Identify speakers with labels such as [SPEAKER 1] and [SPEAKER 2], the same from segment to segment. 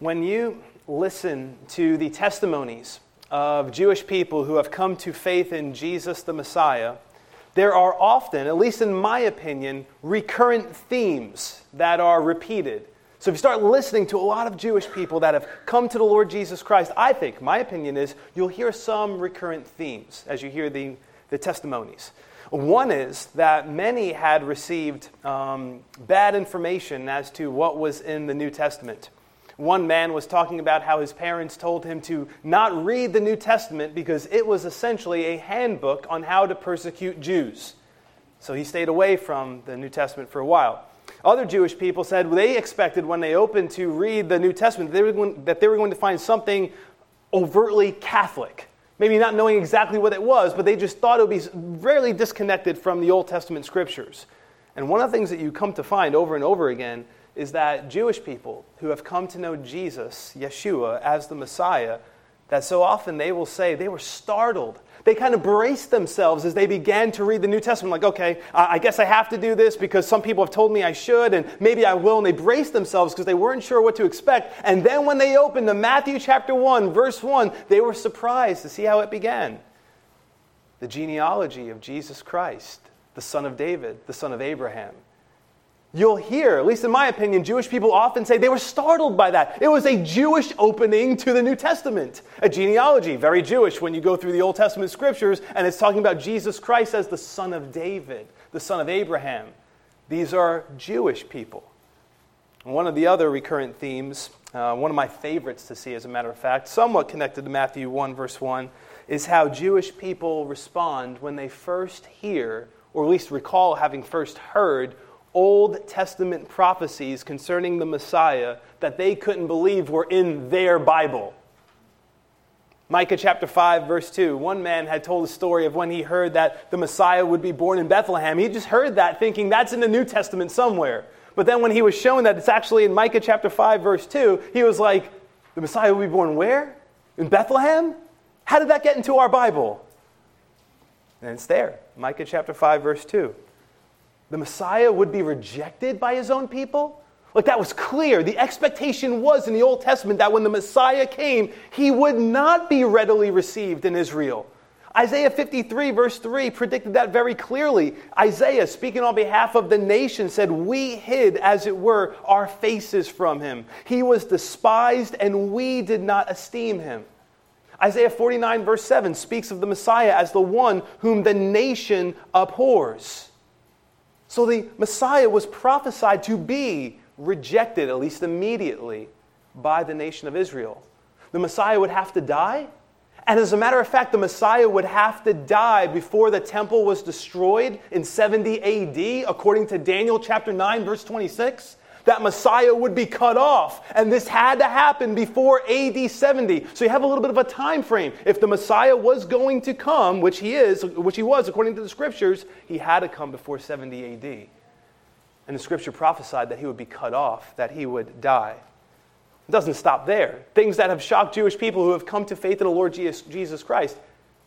[SPEAKER 1] When you listen to the testimonies of Jewish people who have come to faith in Jesus the Messiah, there are often, at least in my opinion, recurrent themes that are repeated. So if you start listening to a lot of Jewish people that have come to the Lord Jesus Christ, I think, my opinion is, you'll hear some recurrent themes as you hear the, the testimonies. One is that many had received um, bad information as to what was in the New Testament. One man was talking about how his parents told him to not read the New Testament because it was essentially a handbook on how to persecute Jews. So he stayed away from the New Testament for a while. Other Jewish people said they expected when they opened to read the New Testament that they were going, that they were going to find something overtly Catholic. Maybe not knowing exactly what it was, but they just thought it would be rarely disconnected from the Old Testament scriptures. And one of the things that you come to find over and over again is that Jewish people who have come to know Jesus, Yeshua, as the Messiah, that so often they will say they were startled. They kind of braced themselves as they began to read the New Testament, like, okay, I guess I have to do this because some people have told me I should, and maybe I will. And they braced themselves because they weren't sure what to expect. And then when they opened to Matthew chapter 1, verse 1, they were surprised to see how it began. The genealogy of Jesus Christ, the son of David, the son of Abraham. You'll hear, at least in my opinion, Jewish people often say they were startled by that. It was a Jewish opening to the New Testament, a genealogy, very Jewish when you go through the Old Testament scriptures, and it's talking about Jesus Christ as the son of David, the son of Abraham. These are Jewish people. One of the other recurrent themes, uh, one of my favorites to see, as a matter of fact, somewhat connected to Matthew 1, verse 1, is how Jewish people respond when they first hear, or at least recall having first heard, Old Testament prophecies concerning the Messiah that they couldn't believe were in their Bible. Micah chapter 5, verse 2. One man had told a story of when he heard that the Messiah would be born in Bethlehem. He just heard that thinking that's in the New Testament somewhere. But then when he was shown that it's actually in Micah chapter 5, verse 2, he was like, The Messiah will be born where? In Bethlehem? How did that get into our Bible? And it's there. Micah chapter 5, verse 2 the Messiah would be rejected by his own people? Like that was clear. The expectation was in the Old Testament that when the Messiah came, he would not be readily received in Israel. Isaiah 53, verse 3, predicted that very clearly. Isaiah, speaking on behalf of the nation, said, We hid, as it were, our faces from him. He was despised, and we did not esteem him. Isaiah 49, verse 7, speaks of the Messiah as the one whom the nation abhors. So the Messiah was prophesied to be rejected, at least immediately, by the nation of Israel. The Messiah would have to die. And as a matter of fact, the Messiah would have to die before the temple was destroyed in 70 AD, according to Daniel chapter 9, verse 26 that Messiah would be cut off. And this had to happen before AD 70. So you have a little bit of a time frame. If the Messiah was going to come, which he is, which he was according to the scriptures, he had to come before 70 AD. And the scripture prophesied that he would be cut off, that he would die. It doesn't stop there. Things that have shocked Jewish people who have come to faith in the Lord Jesus Christ.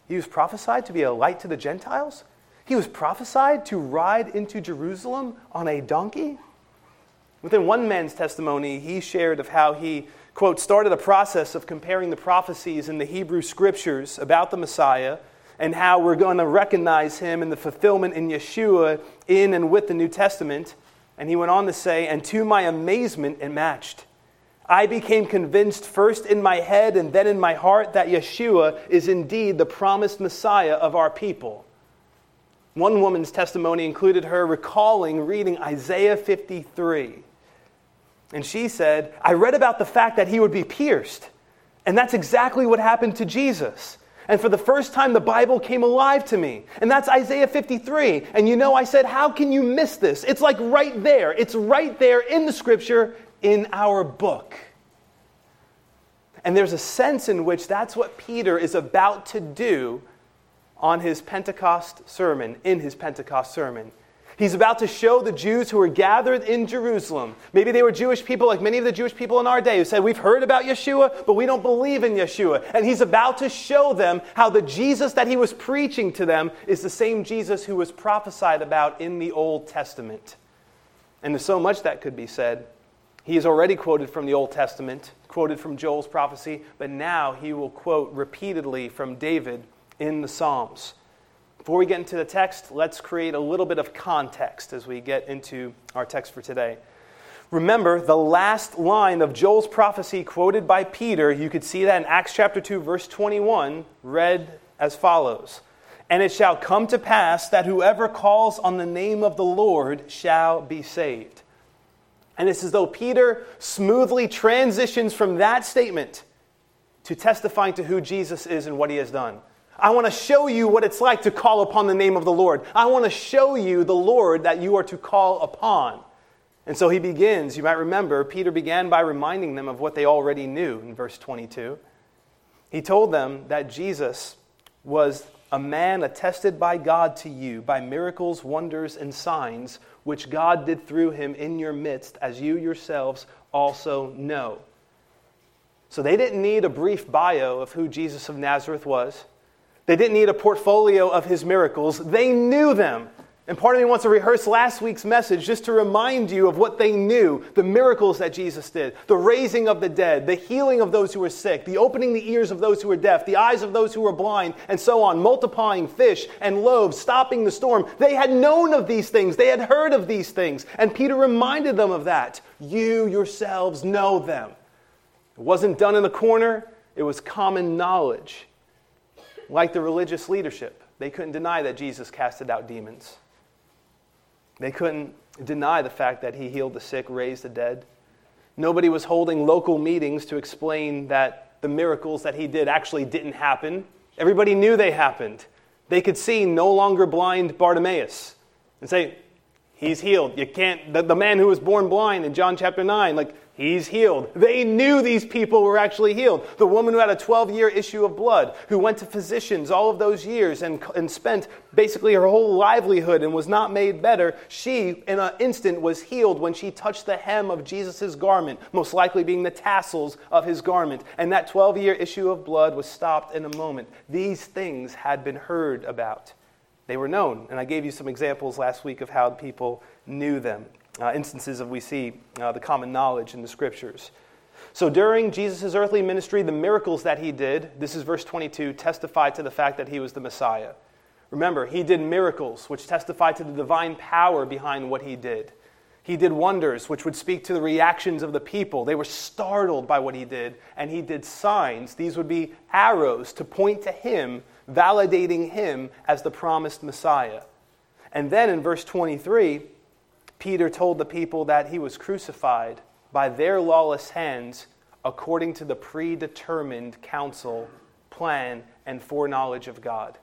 [SPEAKER 1] He was prophesied to be a light to the Gentiles. He was prophesied to ride into Jerusalem on a donkey. Within one man's testimony, he shared of how he, quote, started a process of comparing the prophecies in the Hebrew scriptures about the Messiah and how we're going to recognize him in the fulfillment in Yeshua in and with the New Testament. And he went on to say, and to my amazement, it matched. I became convinced first in my head and then in my heart that Yeshua is indeed the promised Messiah of our people. One woman's testimony included her recalling reading Isaiah 53 and she said, I read about the fact that he would be pierced. And that's exactly what happened to Jesus. And for the first time, the Bible came alive to me. And that's Isaiah 53. And you know, I said, How can you miss this? It's like right there. It's right there in the scripture in our book. And there's a sense in which that's what Peter is about to do on his Pentecost sermon, in his Pentecost sermon. He's about to show the Jews who were gathered in Jerusalem. Maybe they were Jewish people, like many of the Jewish people in our day, who said, We've heard about Yeshua, but we don't believe in Yeshua. And he's about to show them how the Jesus that he was preaching to them is the same Jesus who was prophesied about in the Old Testament. And there's so much that could be said. He has already quoted from the Old Testament, quoted from Joel's prophecy, but now he will quote repeatedly from David in the Psalms. Before we get into the text, let's create a little bit of context as we get into our text for today. Remember, the last line of Joel's prophecy quoted by Peter, you could see that in Acts chapter 2, verse 21, read as follows And it shall come to pass that whoever calls on the name of the Lord shall be saved. And it's as though Peter smoothly transitions from that statement to testifying to who Jesus is and what he has done. I want to show you what it's like to call upon the name of the Lord. I want to show you the Lord that you are to call upon. And so he begins, you might remember, Peter began by reminding them of what they already knew in verse 22. He told them that Jesus was a man attested by God to you by miracles, wonders, and signs, which God did through him in your midst, as you yourselves also know. So they didn't need a brief bio of who Jesus of Nazareth was. They didn't need a portfolio of his miracles, they knew them. And part of me wants to rehearse last week's message just to remind you of what they knew the miracles that Jesus did, the raising of the dead, the healing of those who were sick, the opening the ears of those who were deaf, the eyes of those who were blind, and so on, multiplying fish and loaves, stopping the storm. They had known of these things, they had heard of these things. And Peter reminded them of that. You yourselves know them. It wasn't done in the corner, it was common knowledge like the religious leadership. They couldn't deny that Jesus casted out demons. They couldn't deny the fact that he healed the sick, raised the dead. Nobody was holding local meetings to explain that the miracles that he did actually didn't happen. Everybody knew they happened. They could see no longer blind Bartimaeus and say, He's healed. You can't, the, the man who was born blind in John chapter 9, like, He's healed. They knew these people were actually healed. The woman who had a 12 year issue of blood, who went to physicians all of those years and, and spent basically her whole livelihood and was not made better, she, in an instant, was healed when she touched the hem of Jesus' garment, most likely being the tassels of his garment. And that 12 year issue of blood was stopped in a moment. These things had been heard about. They were known. And I gave you some examples last week of how people knew them uh, instances of we see uh, the common knowledge in the scriptures. So during Jesus' earthly ministry, the miracles that he did, this is verse 22, testify to the fact that he was the Messiah. Remember, he did miracles which testify to the divine power behind what he did. He did wonders which would speak to the reactions of the people. They were startled by what he did. And he did signs. These would be arrows to point to him, validating him as the promised Messiah. And then in verse 23, Peter told the people that he was crucified by their lawless hands according to the predetermined counsel, plan, and foreknowledge of God.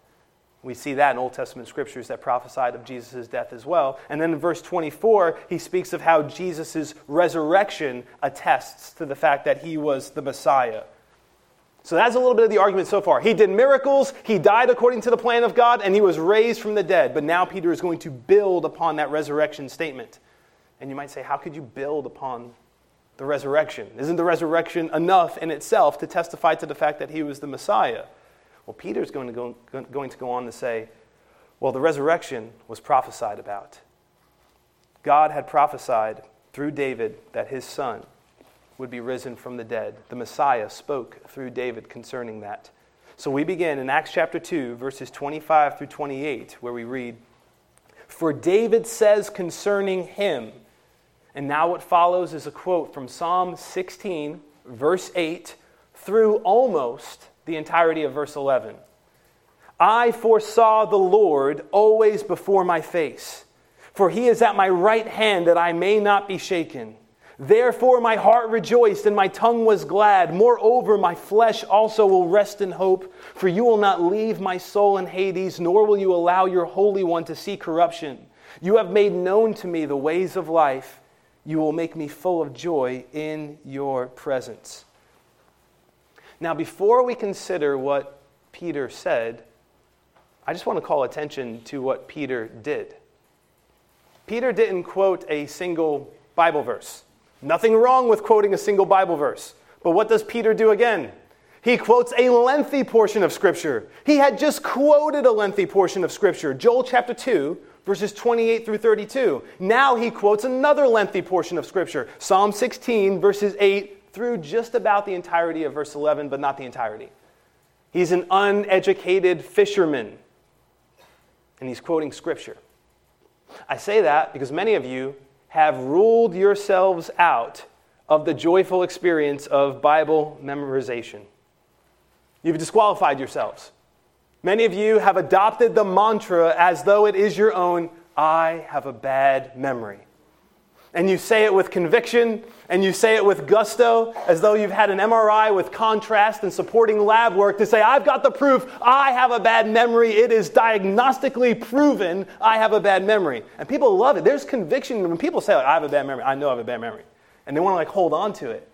[SPEAKER 1] We see that in Old Testament scriptures that prophesied of Jesus' death as well. And then in verse 24, he speaks of how Jesus' resurrection attests to the fact that he was the Messiah. So that's a little bit of the argument so far. He did miracles, he died according to the plan of God, and he was raised from the dead. But now Peter is going to build upon that resurrection statement. And you might say, how could you build upon the resurrection? Isn't the resurrection enough in itself to testify to the fact that he was the Messiah? Well, Peter's going to go, going to go on to say, well, the resurrection was prophesied about. God had prophesied through David that his son, would be risen from the dead. The Messiah spoke through David concerning that. So we begin in Acts chapter 2, verses 25 through 28, where we read, For David says concerning him, and now what follows is a quote from Psalm 16, verse 8, through almost the entirety of verse 11. I foresaw the Lord always before my face, for he is at my right hand that I may not be shaken. Therefore, my heart rejoiced and my tongue was glad. Moreover, my flesh also will rest in hope, for you will not leave my soul in Hades, nor will you allow your Holy One to see corruption. You have made known to me the ways of life. You will make me full of joy in your presence. Now, before we consider what Peter said, I just want to call attention to what Peter did. Peter didn't quote a single Bible verse. Nothing wrong with quoting a single Bible verse. But what does Peter do again? He quotes a lengthy portion of Scripture. He had just quoted a lengthy portion of Scripture. Joel chapter 2, verses 28 through 32. Now he quotes another lengthy portion of Scripture, Psalm 16, verses 8 through just about the entirety of verse 11, but not the entirety. He's an uneducated fisherman, and he's quoting Scripture. I say that because many of you have ruled yourselves out of the joyful experience of Bible memorization. You've disqualified yourselves. Many of you have adopted the mantra as though it is your own I have a bad memory. And you say it with conviction and you say it with gusto, as though you've had an MRI with contrast and supporting lab work to say, I've got the proof, I have a bad memory. It is diagnostically proven I have a bad memory. And people love it. There's conviction when people say, like, I have a bad memory, I know I have a bad memory. And they want to like hold on to it.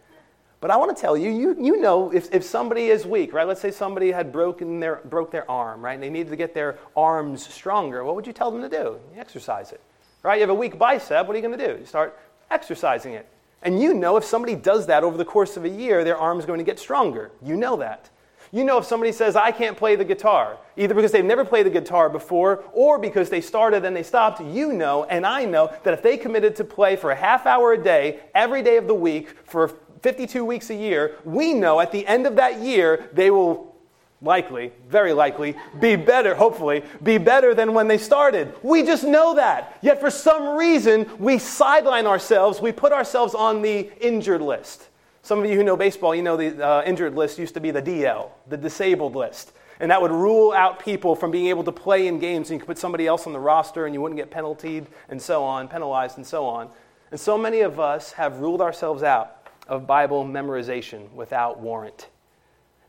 [SPEAKER 1] But I want to tell you, you, you know if, if somebody is weak, right? Let's say somebody had broken their, broke their arm, right? And they needed to get their arms stronger. What would you tell them to do? Exercise it, right? You have a weak bicep, what are you going to do? You start exercising it. And you know if somebody does that over the course of a year, their arm's going to get stronger. You know that. You know if somebody says, I can't play the guitar, either because they've never played the guitar before or because they started and they stopped, you know, and I know that if they committed to play for a half hour a day, every day of the week, for 52 weeks a year, we know at the end of that year, they will likely, very likely, be better, hopefully, be better than when they started. We just know that. Yet for some reason, we sideline ourselves, we put ourselves on the injured list. Some of you who know baseball, you know the uh, injured list used to be the DL, the disabled list. And that would rule out people from being able to play in games, and you could put somebody else on the roster and you wouldn't get penaltied and so on, penalized and so on. And so many of us have ruled ourselves out of Bible memorization without warrant.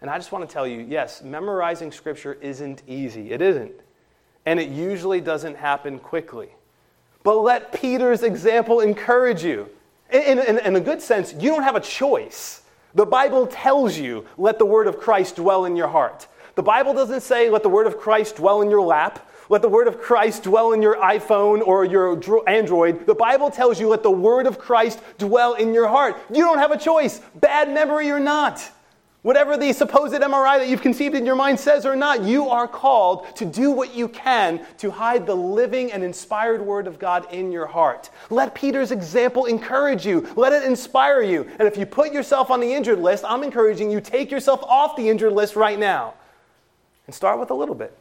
[SPEAKER 1] And I just want to tell you yes, memorizing Scripture isn't easy. It isn't. And it usually doesn't happen quickly. But let Peter's example encourage you. In, in, in, a good sense, you don't have a choice. The Bible tells you, let the word of Christ dwell in your heart. The Bible doesn't say, let the word of Christ dwell in your lap. Let the word of Christ dwell in your iPhone or your Android. The Bible tells you, let the word of Christ dwell in your heart. You don't have a choice, bad memory or not. Whatever the supposed MRI that you've conceived in your mind says or not, you are called to do what you can to hide the living and inspired Word of God in your heart. Let Peter's example encourage you, let it inspire you. And if you put yourself on the injured list, I'm encouraging you take yourself off the injured list right now and start with a little bit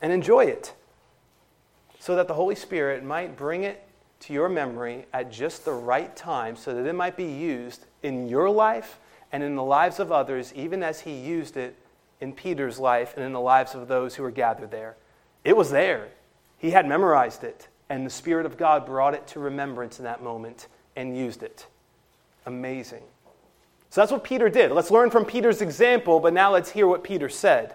[SPEAKER 1] and enjoy it so that the Holy Spirit might bring it to your memory at just the right time so that it might be used in your life and in the lives of others, even as he used it in Peter's life and in the lives of those who were gathered there. It was there. He had memorized it, and the Spirit of God brought it to remembrance in that moment and used it. Amazing. So that's what Peter did. Let's learn from Peter's example, but now let's hear what Peter said.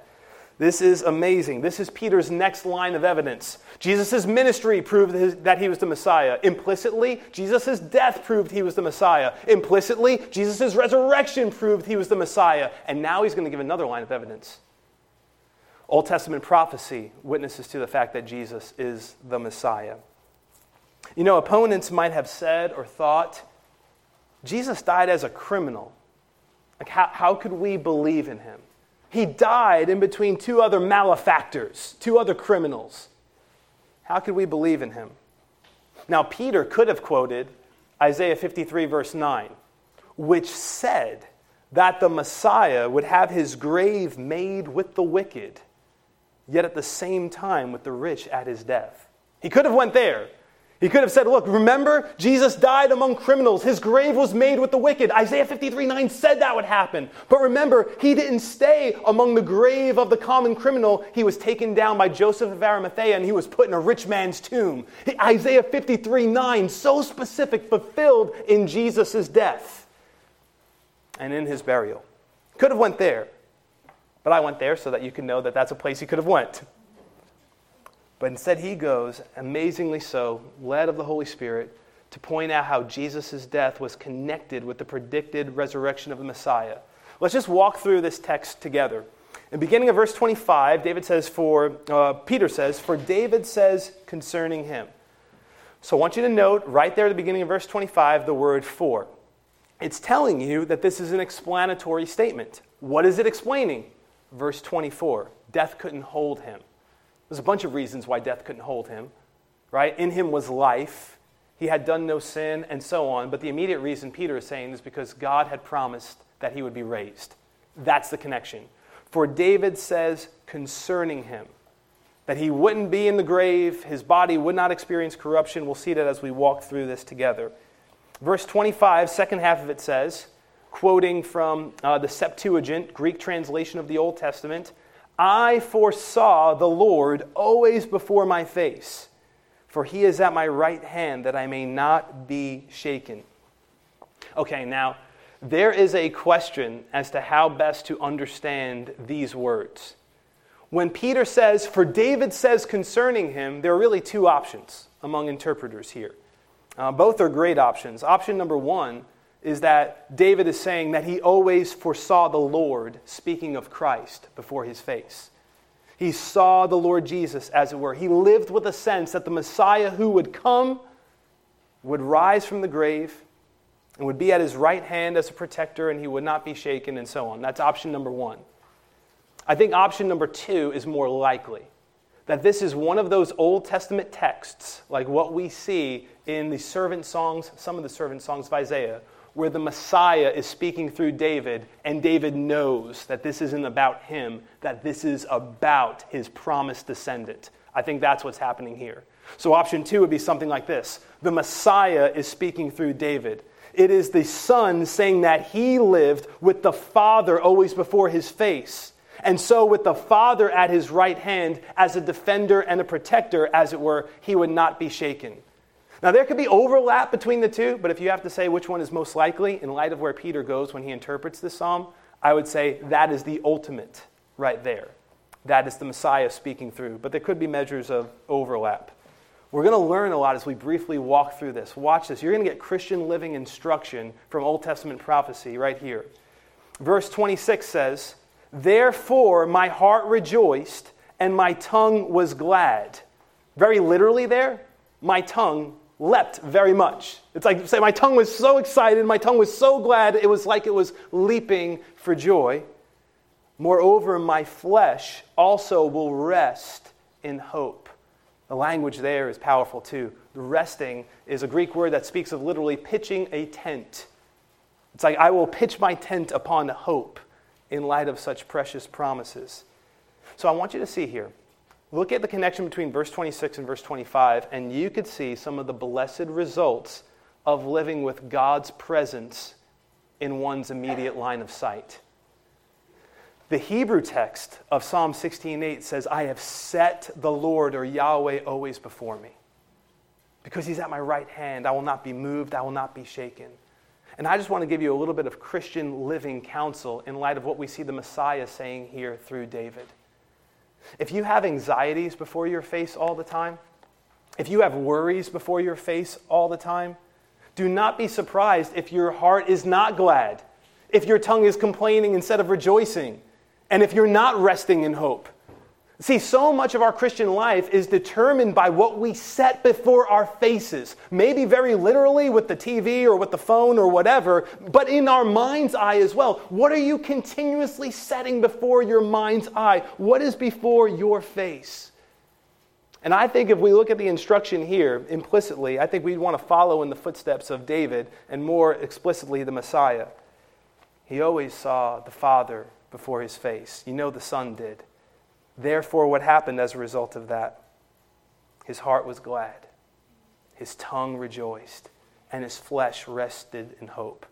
[SPEAKER 1] This is amazing. This is Peter's next line of evidence. Jesus' ministry proved his, that he was the Messiah. Implicitly, Jesus' death proved he was the Messiah. Implicitly, Jesus' resurrection proved he was the Messiah. And now he's going to give another line of evidence. Old Testament prophecy witnesses to the fact that Jesus is the Messiah. You know, opponents might have said or thought, Jesus died as a criminal. Like, how, how could we believe in him? He died in between two other malefactors, two other criminals. How could we believe in him? Now, Peter could have quoted Isaiah 53, verse 9, which said that the Messiah would have his grave made with the wicked, yet at the same time with the rich at his death. He could have went there. He could have said, Look, remember, Jesus died among criminals. His grave was made with the wicked. Isaiah 53 9 said that would happen. But remember, he didn't stay among the grave of the common criminal. He was taken down by Joseph of Arimathea and he was put in a rich man's tomb. Isaiah 53 9, so specific, fulfilled in Jesus' death and in his burial. Could have went there. But I went there so that you can know that that's a place he could have went. But instead, he goes, amazingly so, led of the Holy Spirit, to point out how Jesus' death was connected with the predicted resurrection of the Messiah. Let's just walk through this text together. In beginning of verse 25, David says, for, uh, Peter says, For David says concerning him. So I want you to note right there at the beginning of verse 25 the word for. It's telling you that this is an explanatory statement. What is it explaining? Verse 24 Death couldn't hold him. There's a bunch of reasons why death couldn't hold him. right? In him was life. He had done no sin, and so on. But the immediate reason Peter is saying is because God had promised that he would be raised. That's the connection. For David says concerning him that he wouldn't be in the grave, his body would not experience corruption. We'll see that as we walk through this together. Verse 25, second half of it says, quoting from uh, the Septuagint, Greek translation of the Old Testament, I foresaw the Lord always before my face, for he is at my right hand that I may not be shaken. Okay, now, there is a question as to how best to understand these words. When Peter says, For David says concerning him, there are really two options among interpreters here. Uh, both are great options. Option number one is that David is saying that he always foresaw the Lord, speaking of Christ, before his face. He saw the Lord Jesus, as it were. He lived with a sense that the Messiah who would come would rise from the grave and would be at his right hand as a protector, and he would not be shaken, and so on. That's option number one. I think option number two is more likely that this is one of those Old Testament texts, like what we see in the servant songs, some of the servant songs of Isaiah, where the Messiah is speaking through David, and David knows that this isn't about him, that this is about his promised descendant. I think that's what's happening here. So, option two would be something like this The Messiah is speaking through David. It is the Son saying that he lived with the Father always before his face. And so, with the Father at his right hand as a defender and a protector, as it were, he would not be shaken. Now, there could be overlap between the two, but if you have to say which one is most likely, in light of where Peter goes when he interprets this psalm, I would say that is the ultimate right there. That is the Messiah speaking through. But there could be measures of overlap. We're going to learn a lot as we briefly walk through this. Watch this. You're going to get Christian living instruction from Old Testament prophecy right here. Verse 26 says, Therefore my heart rejoiced and my tongue was glad. Very literally, there, my tongue leapt very much. It's like say my tongue was so excited, my tongue was so glad, it was like it was leaping for joy. Moreover, my flesh also will rest in hope. The language there is powerful too. The resting is a Greek word that speaks of literally pitching a tent. It's like, I will pitch my tent upon hope in light of such precious promises. So I want you to see here Look at the connection between verse 26 and verse 25, and you could see some of the blessed results of living with God's presence in one's immediate line of sight. The Hebrew text of Psalm 16:8 says, "I have set the Lord or Yahweh always before me. Because he's at my right hand, I will not be moved, I will not be shaken." And I just want to give you a little bit of Christian living counsel in light of what we see the Messiah saying here through David. If you have anxieties before your face all the time, if you have worries before your face all the time, do not be surprised if your heart is not glad, if your tongue is complaining instead of rejoicing, and if you're not resting in hope. See, so much of our Christian life is determined by what we set before our faces. Maybe very literally with the TV or with the phone or whatever, but in our mind's eye as well. What are you continuously setting before your mind's eye? What is before your face? And I think if we look at the instruction here implicitly, I think we'd want to follow in the footsteps of David and more explicitly the Messiah. He always saw the Father before his face. You know the Son did. Therefore, what happened as a result of that? His heart was glad, his tongue rejoiced, and his flesh rested in hope.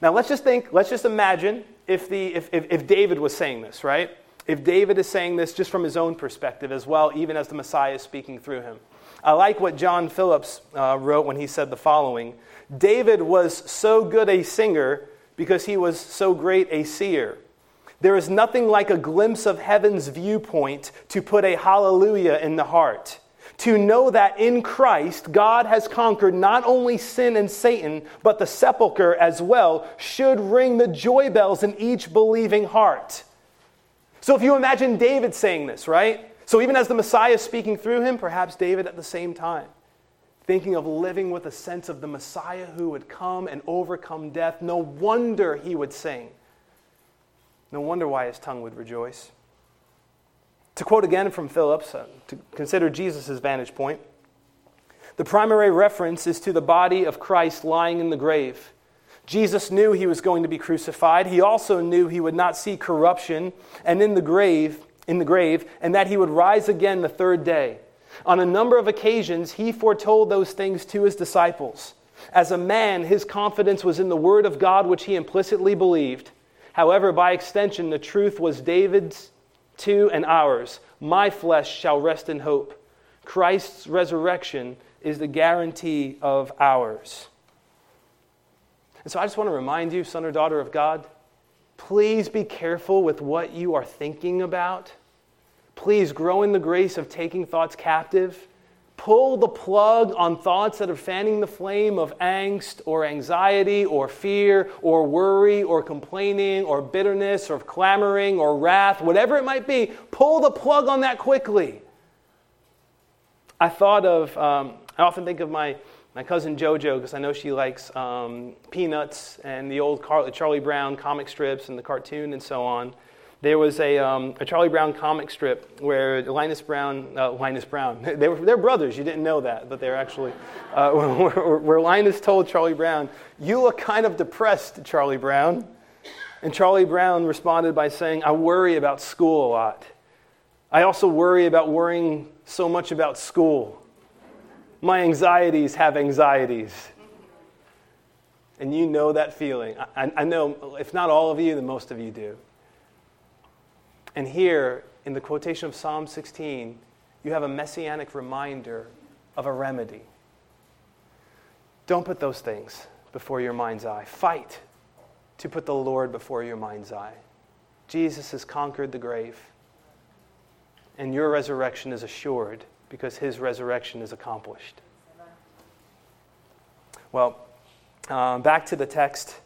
[SPEAKER 1] Now, let's just think, let's just imagine if, the, if, if, if David was saying this, right? If David is saying this just from his own perspective as well, even as the Messiah is speaking through him. I like what John Phillips uh, wrote when he said the following David was so good a singer because he was so great a seer. There is nothing like a glimpse of heaven's viewpoint to put a hallelujah in the heart. To know that in Christ, God has conquered not only sin and Satan, but the sepulchre as well, should ring the joy bells in each believing heart. So if you imagine David saying this, right? So even as the Messiah is speaking through him, perhaps David at the same time, thinking of living with a sense of the Messiah who would come and overcome death, no wonder he would sing. No wonder why his tongue would rejoice. To quote again from Phillips, uh, to consider Jesus' vantage point, The primary reference is to the body of Christ lying in the grave. Jesus knew he was going to be crucified. He also knew he would not see corruption and in the grave, in the grave, and that he would rise again the third day. On a number of occasions, he foretold those things to his disciples. As a man, his confidence was in the word of God, which he implicitly believed. However, by extension, the truth was David's too and ours. My flesh shall rest in hope. Christ's resurrection is the guarantee of ours. And so I just want to remind you, son or daughter of God, please be careful with what you are thinking about. Please grow in the grace of taking thoughts captive. Pull the plug on thoughts that are fanning the flame of angst or anxiety or fear or worry or complaining or bitterness or clamoring or wrath, whatever it might be. Pull the plug on that quickly. I thought of, um, I often think of my my cousin JoJo, because I know she likes um, Peanuts and the old Car- Charlie Brown comic strips and the cartoon and so on. There was a, um, a Charlie Brown comic strip where Linus Brown, uh, Linus Brown, they were, they're brothers, you didn't know that, but they're actually, uh, where, where Linus told Charlie Brown, You look kind of depressed, Charlie Brown. And Charlie Brown responded by saying, I worry about school a lot. I also worry about worrying so much about school. My anxieties have anxieties. And you know that feeling. I, I, know, if not all of you, then most of you do. And here, in the quotation of Psalm 16, you have a messianic reminder of a remedy. Don't put those things before your mind's eye. Fight to put the Lord before your mind's eye. Jesus has conquered the grave, and your resurrection is assured because his resurrection is accomplished. Well, uh, back to the text.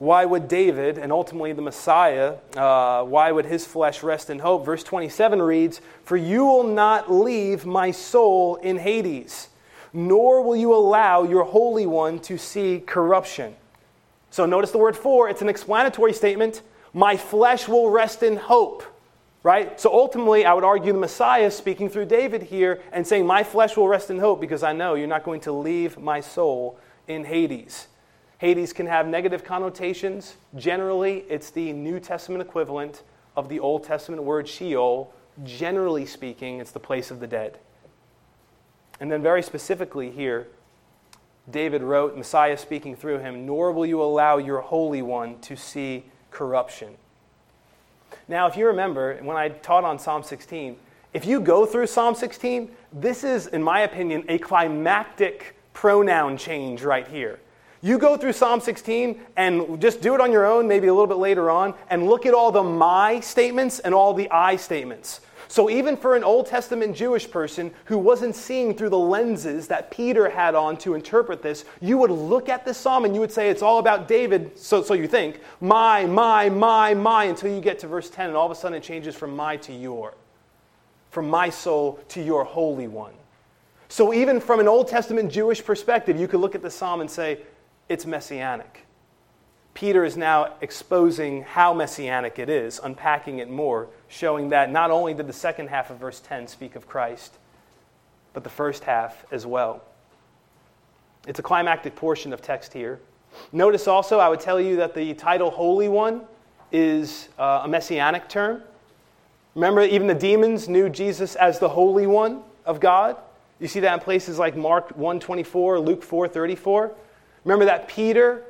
[SPEAKER 1] Why would David and ultimately the Messiah, uh, why would his flesh rest in hope? Verse 27 reads, For you will not leave my soul in Hades, nor will you allow your Holy One to see corruption. So notice the word for, it's an explanatory statement. My flesh will rest in hope right? So ultimately, I would argue the Messiah speaking through David here and saying, My flesh will rest in hope because I know you're not going to leave my soul in Hades. Hades can have negative connotations. Generally, it's the New Testament equivalent of the Old Testament word Sheol. Generally speaking, it's the place of the dead. And then, very specifically here, David wrote, Messiah speaking through him, Nor will you allow your Holy One to see corruption. Now, if you remember, when I taught on Psalm 16, if you go through Psalm 16, this is, in my opinion, a climactic pronoun change right here. You go through Psalm 16 and just do it on your own, maybe a little bit later on, and look at all the my statements and all the I statements. So, even for an Old Testament Jewish person who wasn't seeing through the lenses that Peter had on to interpret this, you would look at this psalm and you would say it's all about David, so, so you think, my, my, my, my, until you get to verse 10, and all of a sudden it changes from my to your, from my soul to your Holy One. So, even from an Old Testament Jewish perspective, you could look at the psalm and say, it's messianic. Peter is now exposing how messianic it is, unpacking it more, showing that not only did the second half of verse 10 speak of Christ, but the first half as well. It's a climactic portion of text here. Notice also, I would tell you that the title Holy One is uh, a messianic term. Remember, even the demons knew Jesus as the Holy One of God. You see that in places like Mark 1:24, Luke 4:34. Remember that Peter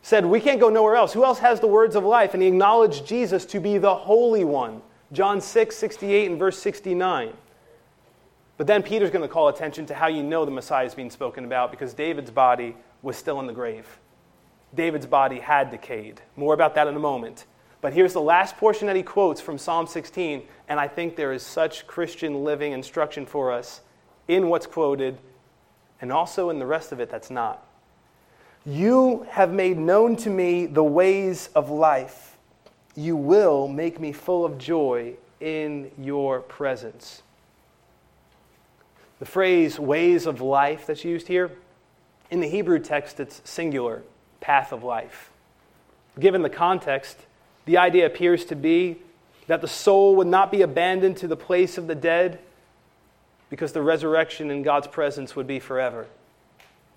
[SPEAKER 1] said, We can't go nowhere else. Who else has the words of life? And he acknowledged Jesus to be the Holy One. John 6, 68 and verse 69. But then Peter's going to call attention to how you know the Messiah is being spoken about because David's body was still in the grave. David's body had decayed. More about that in a moment. But here's the last portion that he quotes from Psalm 16, and I think there is such Christian living instruction for us in what's quoted and also in the rest of it that's not. You have made known to me the ways of life. You will make me full of joy in your presence. The phrase ways of life that's used here, in the Hebrew text, it's singular, path of life. Given the context, the idea appears to be that the soul would not be abandoned to the place of the dead, because the resurrection in God's presence would be forever.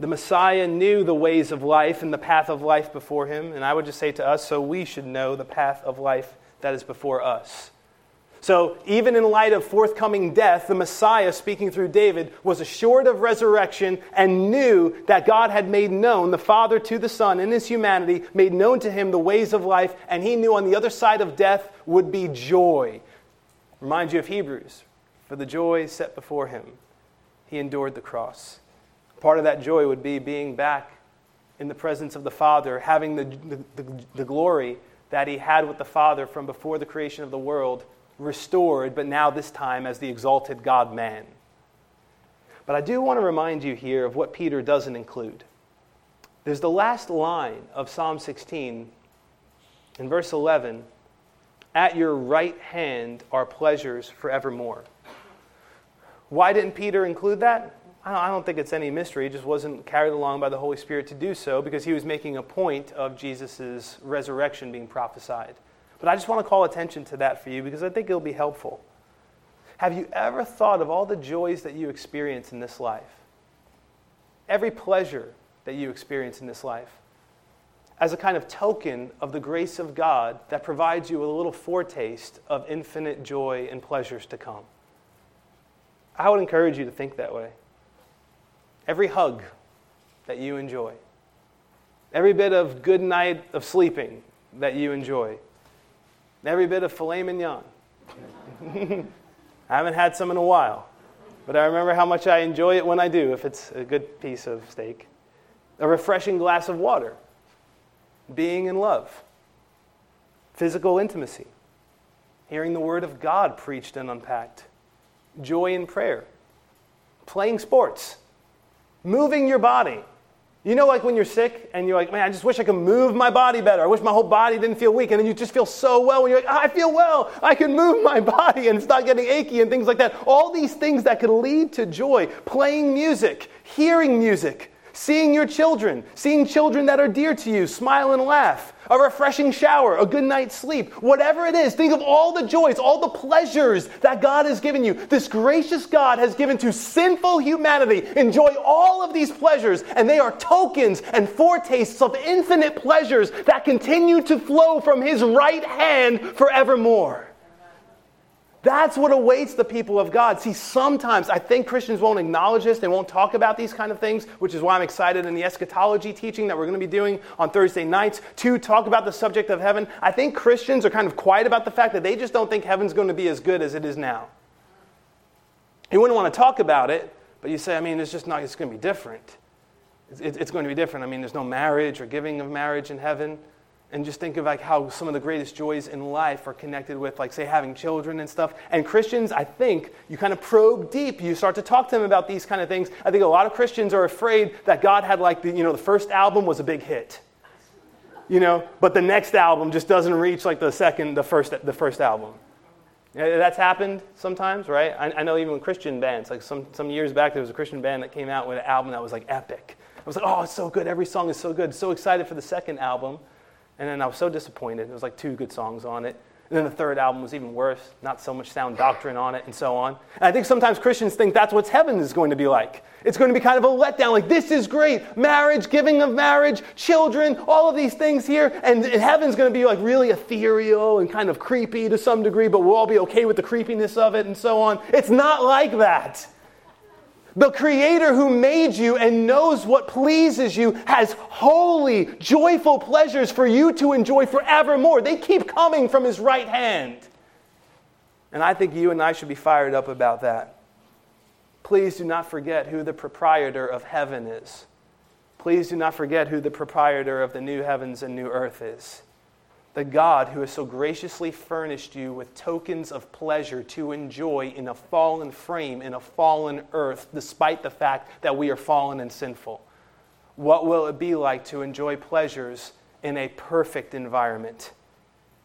[SPEAKER 1] The Messiah knew the ways of life and the path of life before him, and I would just say to us, so we should know the path of life that is before us. So, even in light of forthcoming death, the Messiah, speaking through David, was assured of resurrection and knew that God had made known the Father to the Son in his humanity, made known to him the ways of life, and he knew on the other side of death would be joy. Remind you of Hebrews. For the joy set before him, he endured the cross. Part of that joy would be being back in the presence of the Father, having the, the, the, glory that he had with the Father from before the creation of the world restored, but now this time as the exalted God man. But I do want to remind you here of what Peter doesn't include. There's the last line of Psalm 16 in verse 11 At your right hand are pleasures forevermore. Why didn't Peter include that? I don't think it's any mystery. He just wasn't carried along by the Holy Spirit to do so because he was making a point of Jesus' resurrection being prophesied. But I just want to call attention to that for you because I think it'll be helpful. Have you ever thought of all the joys that you experience in this life? Every pleasure that you experience in this life as a kind of token of the grace of God that provides you with a little foretaste of infinite joy and pleasures to come. I would encourage you to think that way. Every hug that you enjoy, every bit of good night of sleeping that you enjoy, Every bit of filet mignon. I haven't had some in a while, but I remember how much I enjoy it when I do, if it's a good piece of steak. A refreshing glass of water. Being in love. Physical intimacy. Hearing the Word of God preached and unpacked. Joy in prayer. Playing sports. Moving your body. You know, like when you're sick and you're like, man, I just wish I could move my body better. I wish my whole body didn't feel weak. And then you just feel so well when you're like, oh, I feel well. I can move my body and it's not getting achy and things like that. All these things that could lead to joy. Playing music, hearing music, seeing your children, seeing children that are dear to you smile and laugh, a refreshing shower, a good night's sleep, whatever it is, think of all the joys, all the pleasures that God has given you. This gracious God has given to sinful humanity. Enjoy all of these pleasures, and they are tokens and foretastes of infinite pleasures that continue to flow from His right hand forevermore. That's what awaits the people of God. See, sometimes I think Christians won't acknowledge this. They won't talk about these kind of things, which is why I'm excited in the eschatology teaching that we're going to be doing on Thursday nights to talk about the subject of heaven. I think Christians are kind of quiet about the fact that they just don't think heaven's going to be as good as it is now. You wouldn't want to talk about it, but you say, I mean, it's just not, it's going to be different. It's, it's going to be different. I mean, there's no marriage or giving of marriage in heaven and just think of like how some of the greatest joys in life are connected with like say having children and stuff. And christians i think you kind of probe deep. You start to talk to them about these kind of things. I think a lot of christians are afraid that god had like the you know the first album was a big hit you know but the next album just doesn't reach like the second the first the first album. That's happened sometimes right? I, I know even with christian bands like some, some years back there was a christian band that came out with an album that was like epic. I was like oh it's so good. Every song is so good. So excited for the second album and then I was so disappointed. There was like two good songs on it. And then the third album was even worse, not so much sound doctrine on it, and so on. And I think sometimes Christians think that's what heaven is going to be like. It's going to be kind of a letdown, like, this is great. Marriage, giving of marriage, children, all of these things here. And heaven's going to be like really ethereal and kind of creepy to some degree, but we'll all be okay with the creepiness of it and so on. It's not like that. The Creator who made you and knows what pleases you has holy, joyful pleasures for you to enjoy forevermore. They keep coming from His right hand. And I think you and I should be fired up about that. Please do not forget who the proprietor of heaven is. Please do not forget who the proprietor of the new heavens and new earth is the God who has so graciously furnished you with tokens of pleasure to enjoy in a fallen frame, in a fallen earth, despite the fact that we are fallen and sinful. What will it be like to enjoy pleasures in a perfect environment?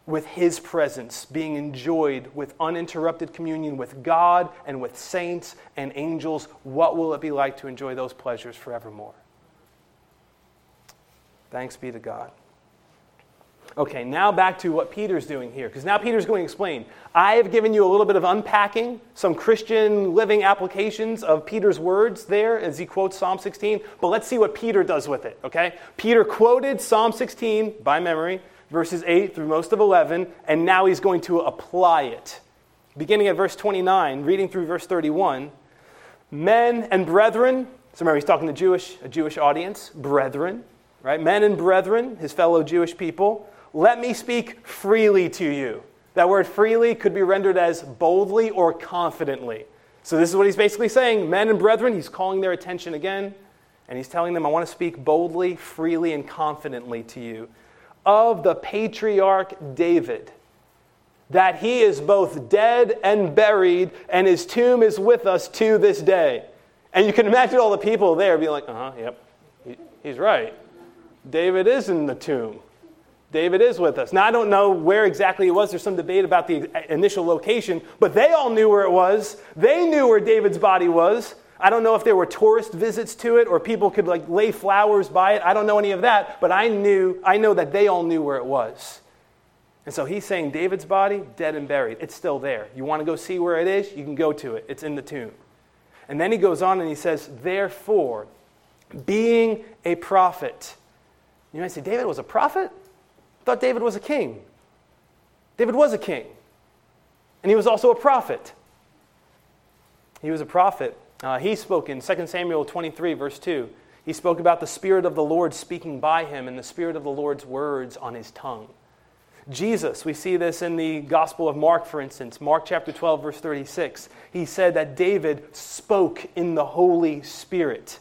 [SPEAKER 1] With His presence being enjoyed with uninterrupted communion with God and with saints and angels, what will it be like to enjoy those pleasures forevermore? Thanks be to God. Okay, now back to what Peter's doing here, because now Peter's going to explain. I have given you a little bit of unpacking, some Christian living applications of Peter's words there as he quotes Psalm 16, but let's see what Peter does with it, okay? Peter quoted Psalm 16 by memory, verses 8 through most of 11, and now he's going to apply it. Beginning at verse 29, reading through verse 31, men and brethren, so remember he's talking to Jewish, a Jewish audience, brethren, right? Men and brethren, his fellow Jewish people let me speak freely to you. That word freely could be rendered as boldly or confidently. So, this is what he's basically saying. Men and brethren, he's calling their attention again, and he's telling them, I want to speak boldly, freely, and confidently to you of the patriarch David, that he is both dead and buried, and his tomb is with us to this day. And you can imagine all the people there being like, uh huh, yep, he's right. David is in the tomb. David is with us. Now, I don't know where exactly it was. There's some debate about the initial location, but they all knew where it was. They knew where David's body was. I don't know if there were tourist visits to it or people could like lay flowers by it. I don't know any of that, but I knew I know that they all knew where it was. And so he's saying David's body dead and buried. It's still there. You want to go see where it is? You can go to it. It's in the tomb. And then he goes on and he says, "Therefore, being a prophet." You might say David was a prophet? Thought David was a king. David was a king. And he was also a prophet. He was a prophet. Uh, he spoke in 2 Samuel 23, verse 2. He spoke about the Spirit of the Lord speaking by him and the Spirit of the Lord's words on his tongue. Jesus, we see this in the Gospel of Mark, for instance, Mark chapter 12, verse 36. He said that David spoke in the Holy Spirit.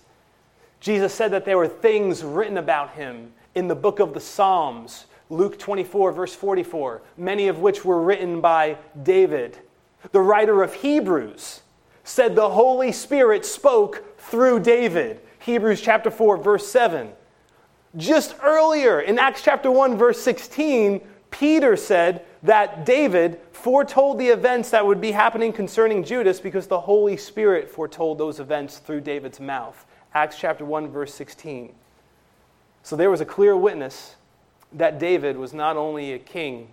[SPEAKER 1] Jesus said that there were things written about him in the book of the Psalms Luke 24, verse 44, many of which were written by David. The writer of Hebrews said the Holy Spirit spoke through David. Hebrews chapter 4, verse 7. Just earlier in Acts chapter 1, verse 16, Peter said that David foretold the events that would be happening concerning Judas because the Holy Spirit foretold those events through David's mouth. Acts chapter 1, verse 16. So there was a clear witness that David was not only a king,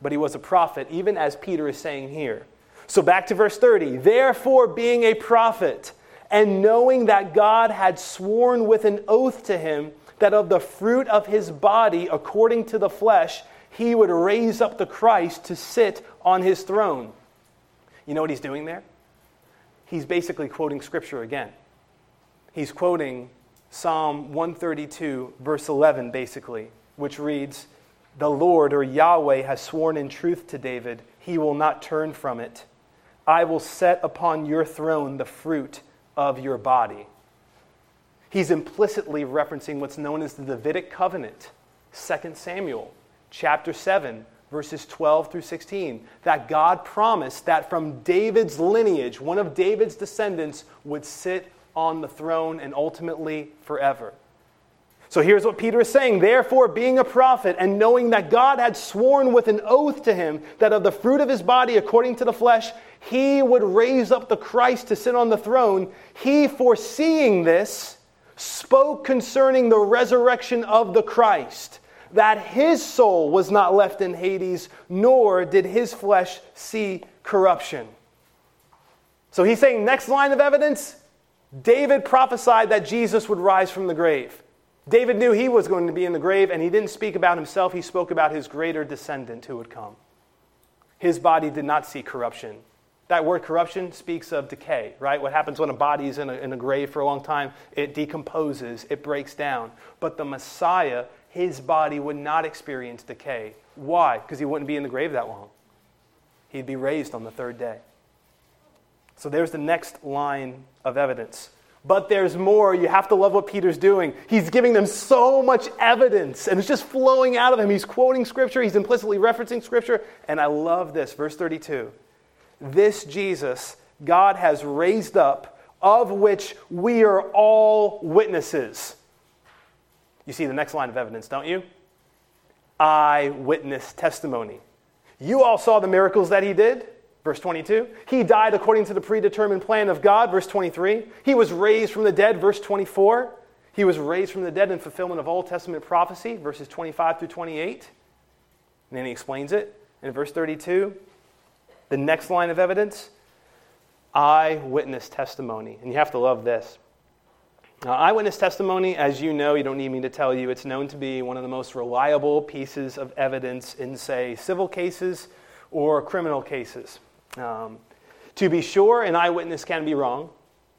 [SPEAKER 1] but he was a prophet, even as Peter is saying here. So back to verse 30. Therefore, being a prophet, and knowing that God had sworn with an oath to him that of the fruit of his body, according to the flesh, he would raise up the Christ to sit on his throne. You know what he's doing there? He's basically quoting scripture again. He's quoting Psalm 132, verse 11, basically which reads, The Lord or Yahweh has sworn in truth to David, he will not turn from it. I will set upon your throne the fruit of your body. He's implicitly referencing what's known as the Davidic covenant, 2 Samuel chapter 7, verses 12 through 16, that God promised that from David's lineage, one of David's descendants would sit on the throne and ultimately forever. So here's what Peter is saying. Therefore, being a prophet and knowing that God had sworn with an oath to him that of the fruit of his body, according to the flesh, he would raise up the Christ to sit on the throne, he, foreseeing this, spoke concerning the resurrection of the Christ, that his soul was not left in Hades, nor did his flesh see corruption. So he's saying, next line of evidence David prophesied that Jesus would rise from the grave. David knew he was going to be in the grave, and he didn't speak about himself, he spoke about his greater descendant who would come. His body did not see corruption. That word corruption speaks of decay, right? What happens when a body is in a, in a grave for a long time? It decomposes, it breaks down. But the Messiah, his body would not experience decay. Why? Because he wouldn't be in the grave that long. He'd be raised on the third day. So there's the next line of evidence. But there's more. You have to love what Peter's doing. He's giving them so much evidence, and it's just flowing out of him. He's quoting Scripture, he's implicitly referencing Scripture. And I love this. Verse 32 This Jesus God has raised up, of which we are all witnesses. You see the next line of evidence, don't you? Eyewitness testimony. You all saw the miracles that he did. Verse 22. He died according to the predetermined plan of God. Verse 23. He was raised from the dead. Verse 24. He was raised from the dead in fulfillment of Old Testament prophecy. Verses 25 through 28. And then he explains it in verse 32. The next line of evidence eyewitness testimony. And you have to love this. Now, eyewitness testimony, as you know, you don't need me to tell you, it's known to be one of the most reliable pieces of evidence in, say, civil cases or criminal cases. Um, to be sure, an eyewitness can be wrong,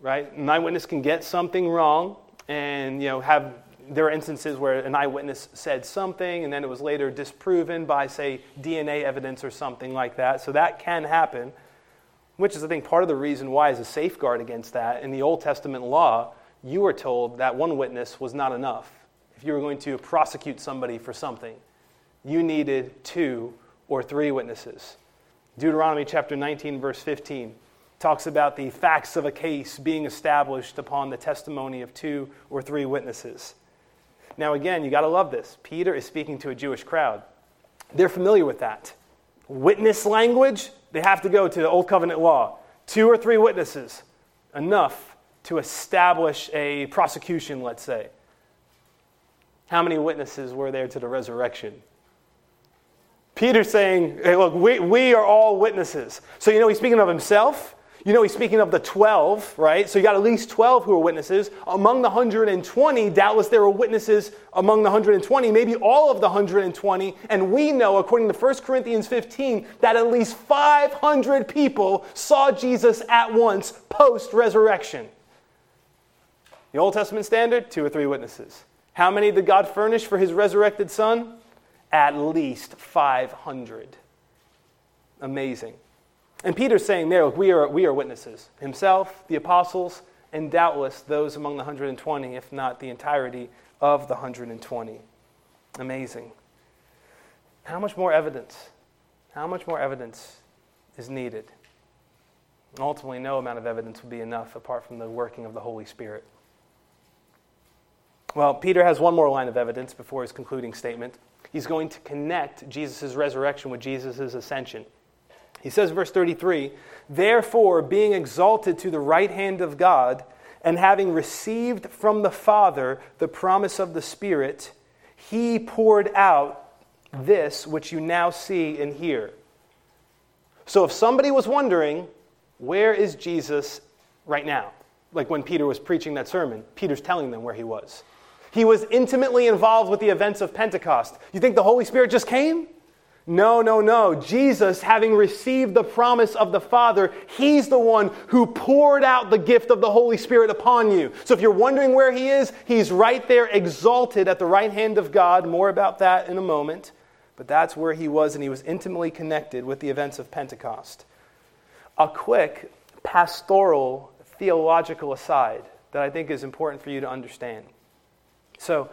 [SPEAKER 1] right? An eyewitness can get something wrong and, you know, have there are instances where an eyewitness said something and then it was later disproven by, say, DNA evidence or something like that. So that can happen, which is, I think, part of the reason why, as a safeguard against that, in the Old Testament law, you were told that one witness was not enough. If you were going to prosecute somebody for something, you needed two or three witnesses. Deuteronomy chapter 19, verse 15 talks about the facts of a case being established upon the testimony of two or three witnesses. Now, again, you got to love this. Peter is speaking to a Jewish crowd. They're familiar with that. Witness language, they have to go to the Old Covenant law. Two or three witnesses, enough to establish a prosecution, let's say. How many witnesses were there to the resurrection? Peter's saying, hey, look, we, we are all witnesses. So, you know, he's speaking of himself. You know, he's speaking of the 12, right? So you got at least 12 who are witnesses. Among the 120, doubtless there were witnesses among the 120, maybe all of the 120. And we know, according to 1 Corinthians 15, that at least 500 people saw Jesus at once post resurrection. The Old Testament standard, two or three witnesses. How many did God furnish for his resurrected son? At least 500. Amazing. And Peter's saying there, look, we are, we are witnesses. Himself, the apostles, and doubtless those among the 120, if not the entirety of the 120. Amazing. How much more evidence? How much more evidence is needed? Ultimately, no amount of evidence will be enough apart from the working of the Holy Spirit. Well, Peter has one more line of evidence before his concluding statement. He's going to connect Jesus' resurrection with Jesus' ascension. He says, verse 33 Therefore, being exalted to the right hand of God, and having received from the Father the promise of the Spirit, he poured out this which you now see and hear. So, if somebody was wondering, where is Jesus right now? Like when Peter was preaching that sermon, Peter's telling them where he was. He was intimately involved with the events of Pentecost. You think the Holy Spirit just came? No, no, no. Jesus, having received the promise of the Father, He's the one who poured out the gift of the Holy Spirit upon you. So if you're wondering where He is, He's right there, exalted at the right hand of God. More about that in a moment. But that's where He was, and He was intimately connected with the events of Pentecost. A quick pastoral theological aside that I think is important for you to understand. So,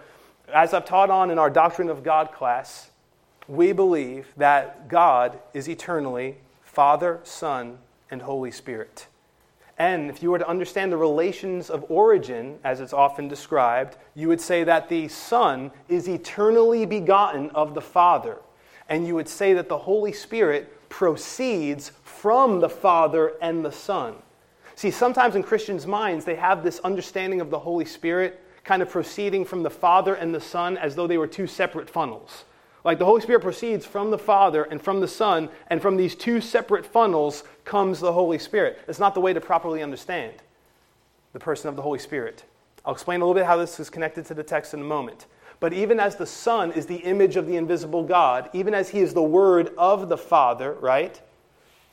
[SPEAKER 1] as I've taught on in our Doctrine of God class, we believe that God is eternally Father, Son, and Holy Spirit. And if you were to understand the relations of origin, as it's often described, you would say that the Son is eternally begotten of the Father. And you would say that the Holy Spirit proceeds from the Father and the Son. See, sometimes in Christians' minds, they have this understanding of the Holy Spirit kind of proceeding from the Father and the Son as though they were two separate funnels. Like the Holy Spirit proceeds from the Father and from the Son, and from these two separate funnels comes the Holy Spirit. It's not the way to properly understand the person of the Holy Spirit. I'll explain a little bit how this is connected to the text in a moment. But even as the Son is the image of the invisible God, even as he is the Word of the Father, right?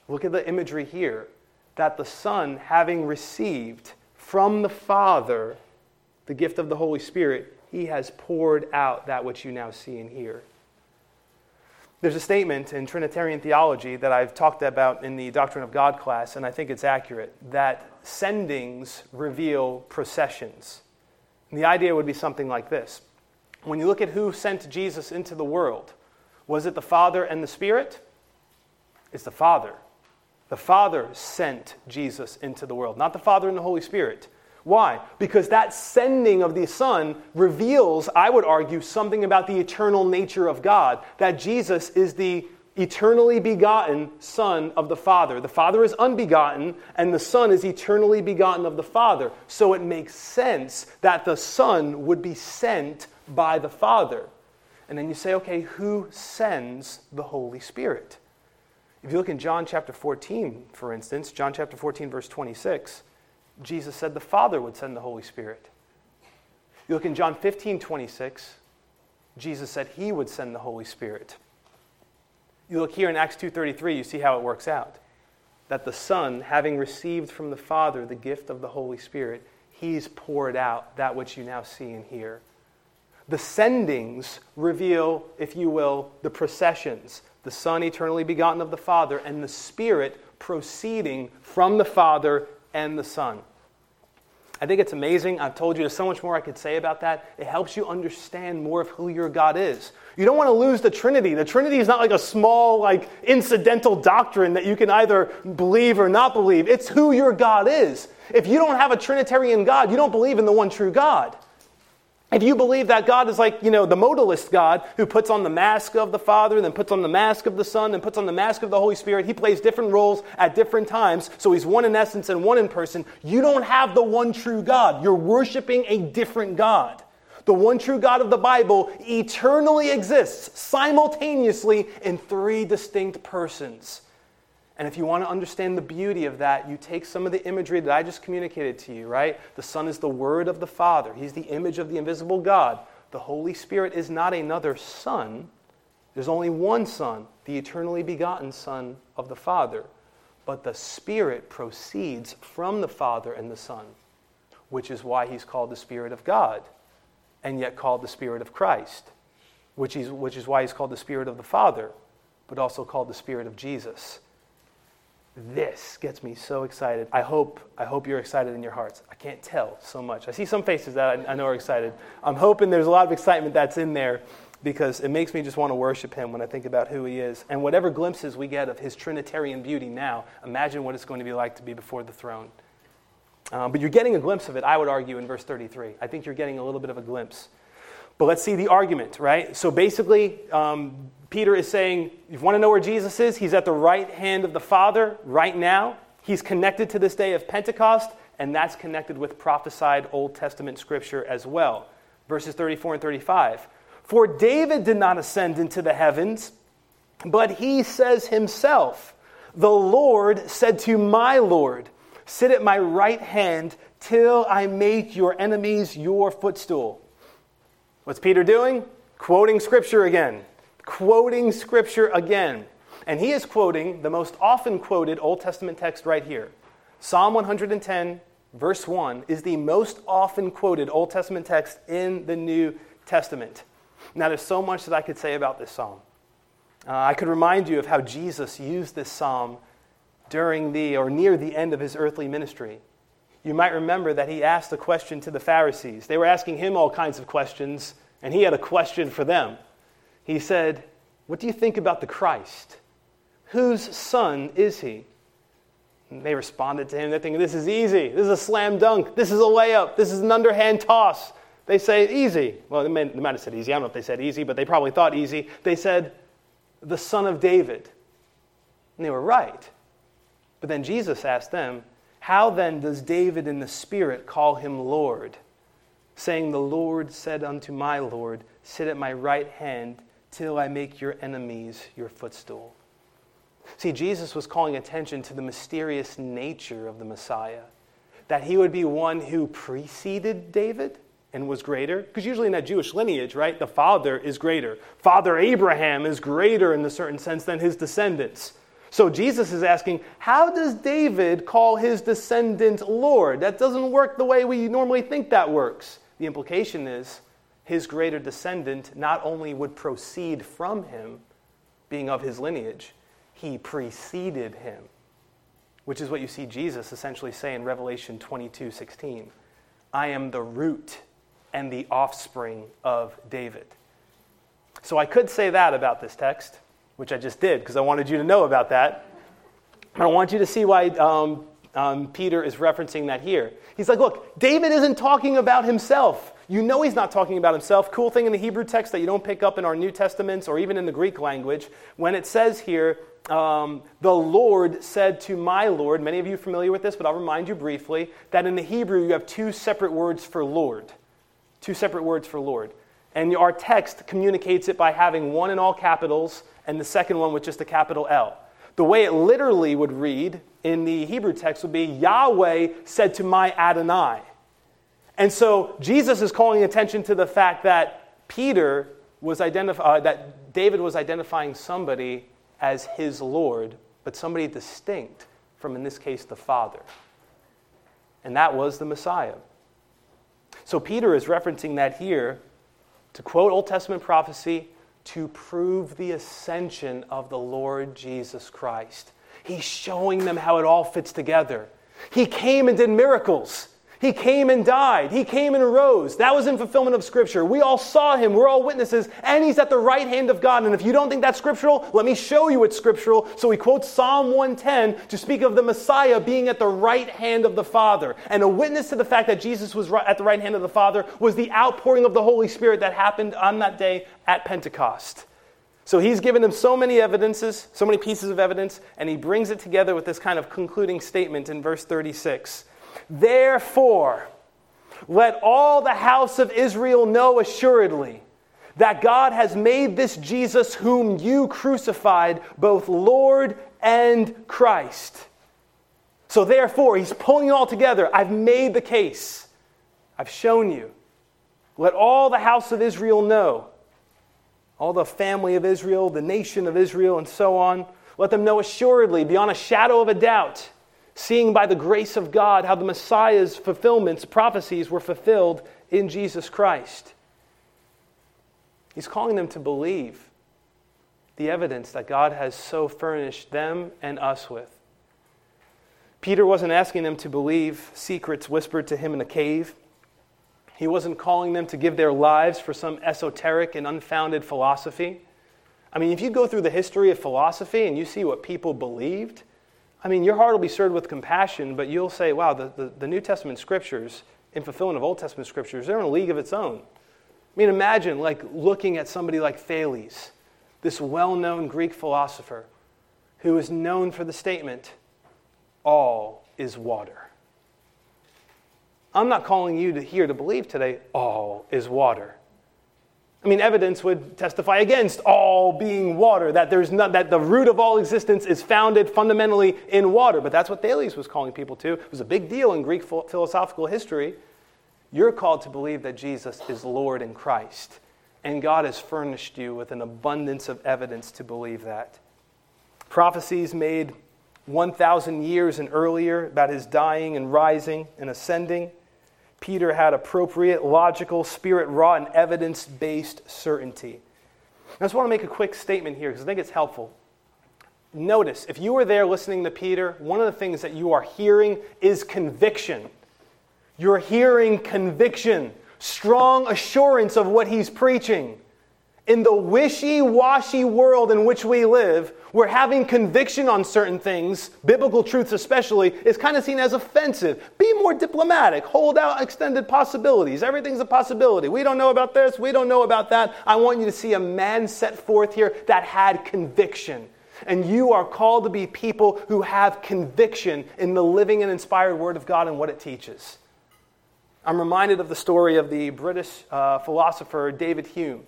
[SPEAKER 1] Look at the imagery here that the Son, having received from the Father the gift of the Holy Spirit, he has poured out that which you now see and hear. There's a statement in Trinitarian theology that I've talked about in the Doctrine of God class, and I think it's accurate, that sendings reveal processions. And the idea would be something like this When you look at who sent Jesus into the world, was it the Father and the Spirit? It's the Father. The Father sent Jesus into the world, not the Father and the Holy Spirit. Why? Because that sending of the Son reveals, I would argue, something about the eternal nature of God. That Jesus is the eternally begotten Son of the Father. The Father is unbegotten, and the Son is eternally begotten of the Father. So it makes sense that the Son would be sent by the Father. And then you say, okay, who sends the Holy Spirit? If you look in John chapter 14, for instance, John chapter 14, verse 26, Jesus said the Father would send the Holy Spirit. You look in John 15, 26, Jesus said he would send the Holy Spirit. You look here in Acts 2:33, you see how it works out. That the Son, having received from the Father the gift of the Holy Spirit, he's poured out that which you now see and hear. The sendings reveal, if you will, the processions the Son eternally begotten of the Father, and the Spirit proceeding from the Father and the Son. I think it's amazing. I've told you there's so much more I could say about that. It helps you understand more of who your God is. You don't want to lose the Trinity. The Trinity is not like a small, like incidental doctrine that you can either believe or not believe. It's who your God is. If you don't have a Trinitarian God, you don't believe in the one true God. If you believe that God is like, you know, the modalist God who puts on the mask of the Father, then puts on the mask of the Son, then puts on the mask of the Holy Spirit, he plays different roles at different times, so he's one in essence and one in person, you don't have the one true God. You're worshiping a different God. The one true God of the Bible eternally exists simultaneously in three distinct persons. And if you want to understand the beauty of that, you take some of the imagery that I just communicated to you, right? The Son is the Word of the Father, He's the image of the invisible God. The Holy Spirit is not another Son, there's only one Son, the eternally begotten Son of the Father. But the Spirit proceeds from the Father and the Son, which is why He's called the Spirit of God, and yet called the Spirit of Christ, which is, which is why He's called the Spirit of the Father, but also called the Spirit of Jesus. This gets me so excited. I hope, I hope you're excited in your hearts. I can't tell so much. I see some faces that I, I know are excited. I'm hoping there's a lot of excitement that's in there because it makes me just want to worship him when I think about who he is. And whatever glimpses we get of his Trinitarian beauty now, imagine what it's going to be like to be before the throne. Um, but you're getting a glimpse of it, I would argue, in verse 33. I think you're getting a little bit of a glimpse. But let's see the argument, right? So basically, um, Peter is saying, you want to know where Jesus is? He's at the right hand of the Father right now. He's connected to this day of Pentecost, and that's connected with prophesied Old Testament scripture as well. Verses 34 and 35. For David did not ascend into the heavens, but he says himself, The Lord said to my Lord, Sit at my right hand till I make your enemies your footstool. What's Peter doing? Quoting scripture again quoting scripture again. And he is quoting the most often quoted Old Testament text right here. Psalm 110, verse 1, is the most often quoted Old Testament text in the New Testament. Now, there's so much that I could say about this psalm. Uh, I could remind you of how Jesus used this psalm during the or near the end of his earthly ministry. You might remember that he asked a question to the Pharisees. They were asking him all kinds of questions, and he had a question for them he said, What do you think about the Christ? Whose son is he? And they responded to him. They're thinking, This is easy. This is a slam dunk. This is a layup. This is an underhand toss. They say, Easy. Well, they, might have said easy. I don't know if they said easy, but they probably thought easy. They said, The son of David. And they were right. But then Jesus asked them, How then does David in the Spirit call him Lord? Saying, The Lord said unto my Lord, Sit at my right hand till I make your enemies your footstool. See, Jesus was calling attention to the mysterious nature of the Messiah, that he would be one who preceded David and was greater. Because usually in that Jewish lineage, right, the father is greater. Father Abraham is greater in the certain sense than his descendants. So Jesus is asking, how does David call his descendant Lord? That doesn't work the way we normally think that works. The implication is his greater descendant not only would proceed from him, being of his lineage, he preceded him, which is what you see Jesus essentially say in Revelation 22 16. I am the root and the offspring of David. So I could say that about this text, which I just did because I wanted you to know about that. I want you to see why um, um, Peter is referencing that here. He's like, look, David isn't talking about himself. You know he's not talking about himself. Cool thing in the Hebrew text that you don't pick up in our New Testaments or even in the Greek language, when it says here, um, the Lord said to my Lord, many of you are familiar with this, but I'll remind you briefly that in the Hebrew you have two separate words for Lord. Two separate words for Lord. And our text communicates it by having one in all capitals and the second one with just a capital L. The way it literally would read in the Hebrew text would be Yahweh said to my Adonai. And so Jesus is calling attention to the fact that Peter was identif- uh, that David was identifying somebody as his Lord, but somebody distinct from, in this case, the Father. And that was the Messiah. So Peter is referencing that here to quote Old Testament prophecy to prove the ascension of the Lord Jesus Christ. He's showing them how it all fits together. He came and did miracles. He came and died. He came and rose. That was in fulfillment of Scripture. We all saw him. We're all witnesses. And he's at the right hand of God. And if you don't think that's scriptural, let me show you it's scriptural. So he quotes Psalm 110 to speak of the Messiah being at the right hand of the Father. And a witness to the fact that Jesus was at the right hand of the Father was the outpouring of the Holy Spirit that happened on that day at Pentecost. So he's given them so many evidences, so many pieces of evidence, and he brings it together with this kind of concluding statement in verse 36. Therefore, let all the house of Israel know assuredly that God has made this Jesus, whom you crucified, both Lord and Christ. So, therefore, he's pulling it all together. I've made the case, I've shown you. Let all the house of Israel know, all the family of Israel, the nation of Israel, and so on. Let them know assuredly, beyond a shadow of a doubt seeing by the grace of God how the Messiah's fulfillments, prophecies were fulfilled in Jesus Christ. He's calling them to believe the evidence that God has so furnished them and us with. Peter wasn't asking them to believe secrets whispered to him in a cave. He wasn't calling them to give their lives for some esoteric and unfounded philosophy. I mean, if you go through the history of philosophy and you see what people believed, I mean, your heart will be stirred with compassion, but you'll say, wow, the, the, the, New Testament scriptures, in fulfillment of Old Testament scriptures, they're in a league of its own. I mean, imagine like looking at somebody like Thales, this well known Greek philosopher, who is known for the statement, all is water. I'm not calling you to here to believe today, all is water. I mean, evidence would testify against all being water, that, there's not, that the root of all existence is founded fundamentally in water. But that's what Thales was calling people to. It was a big deal in Greek philosophical history. You're called to believe that Jesus is Lord in Christ. And God has furnished you with an abundance of evidence to believe that. Prophecies made 1,000 years and earlier about his dying and rising and ascending Peter had appropriate, logical, spirit wrought, and evidence based certainty. I just want to make a quick statement here because I think it's helpful. Notice, if you were there listening to Peter, one of the things that you are hearing is conviction. You're hearing conviction, strong assurance of what he's preaching. In the wishy washy world in which we live, where having conviction on certain things, biblical truths especially, is kind of seen as offensive. Be more diplomatic. Hold out extended possibilities. Everything's a possibility. We don't know about this. We don't know about that. I want you to see a man set forth here that had conviction. And you are called to be people who have conviction in the living and inspired Word of God and what it teaches. I'm reminded of the story of the British uh, philosopher David Hume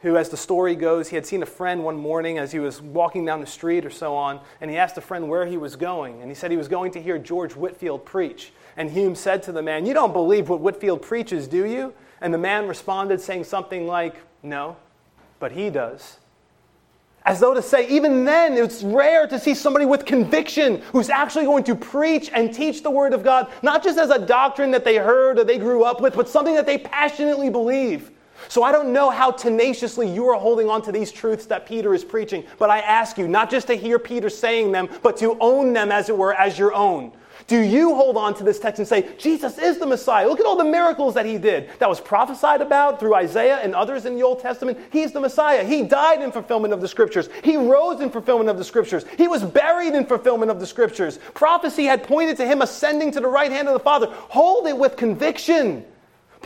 [SPEAKER 1] who, as the story goes, he had seen a friend one morning as he was walking down the street or so on, and he asked a friend where he was going. And he said he was going to hear George Whitefield preach. And Hume said to the man, You don't believe what Whitefield preaches, do you? And the man responded, saying something like, No, but he does. As though to say, even then, it's rare to see somebody with conviction who's actually going to preach and teach the Word of God, not just as a doctrine that they heard or they grew up with, but something that they passionately believe. So I don't know how tenaciously you are holding on to these truths that Peter is preaching, but I ask you not just to hear Peter saying them, but to own them, as it were, as your own. Do you hold on to this text and say, Jesus is the Messiah? Look at all the miracles that he did that was prophesied about through Isaiah and others in the Old Testament. He's the Messiah. He died in fulfillment of the scriptures. He rose in fulfillment of the scriptures. He was buried in fulfillment of the scriptures. Prophecy had pointed to him ascending to the right hand of the Father. Hold it with conviction.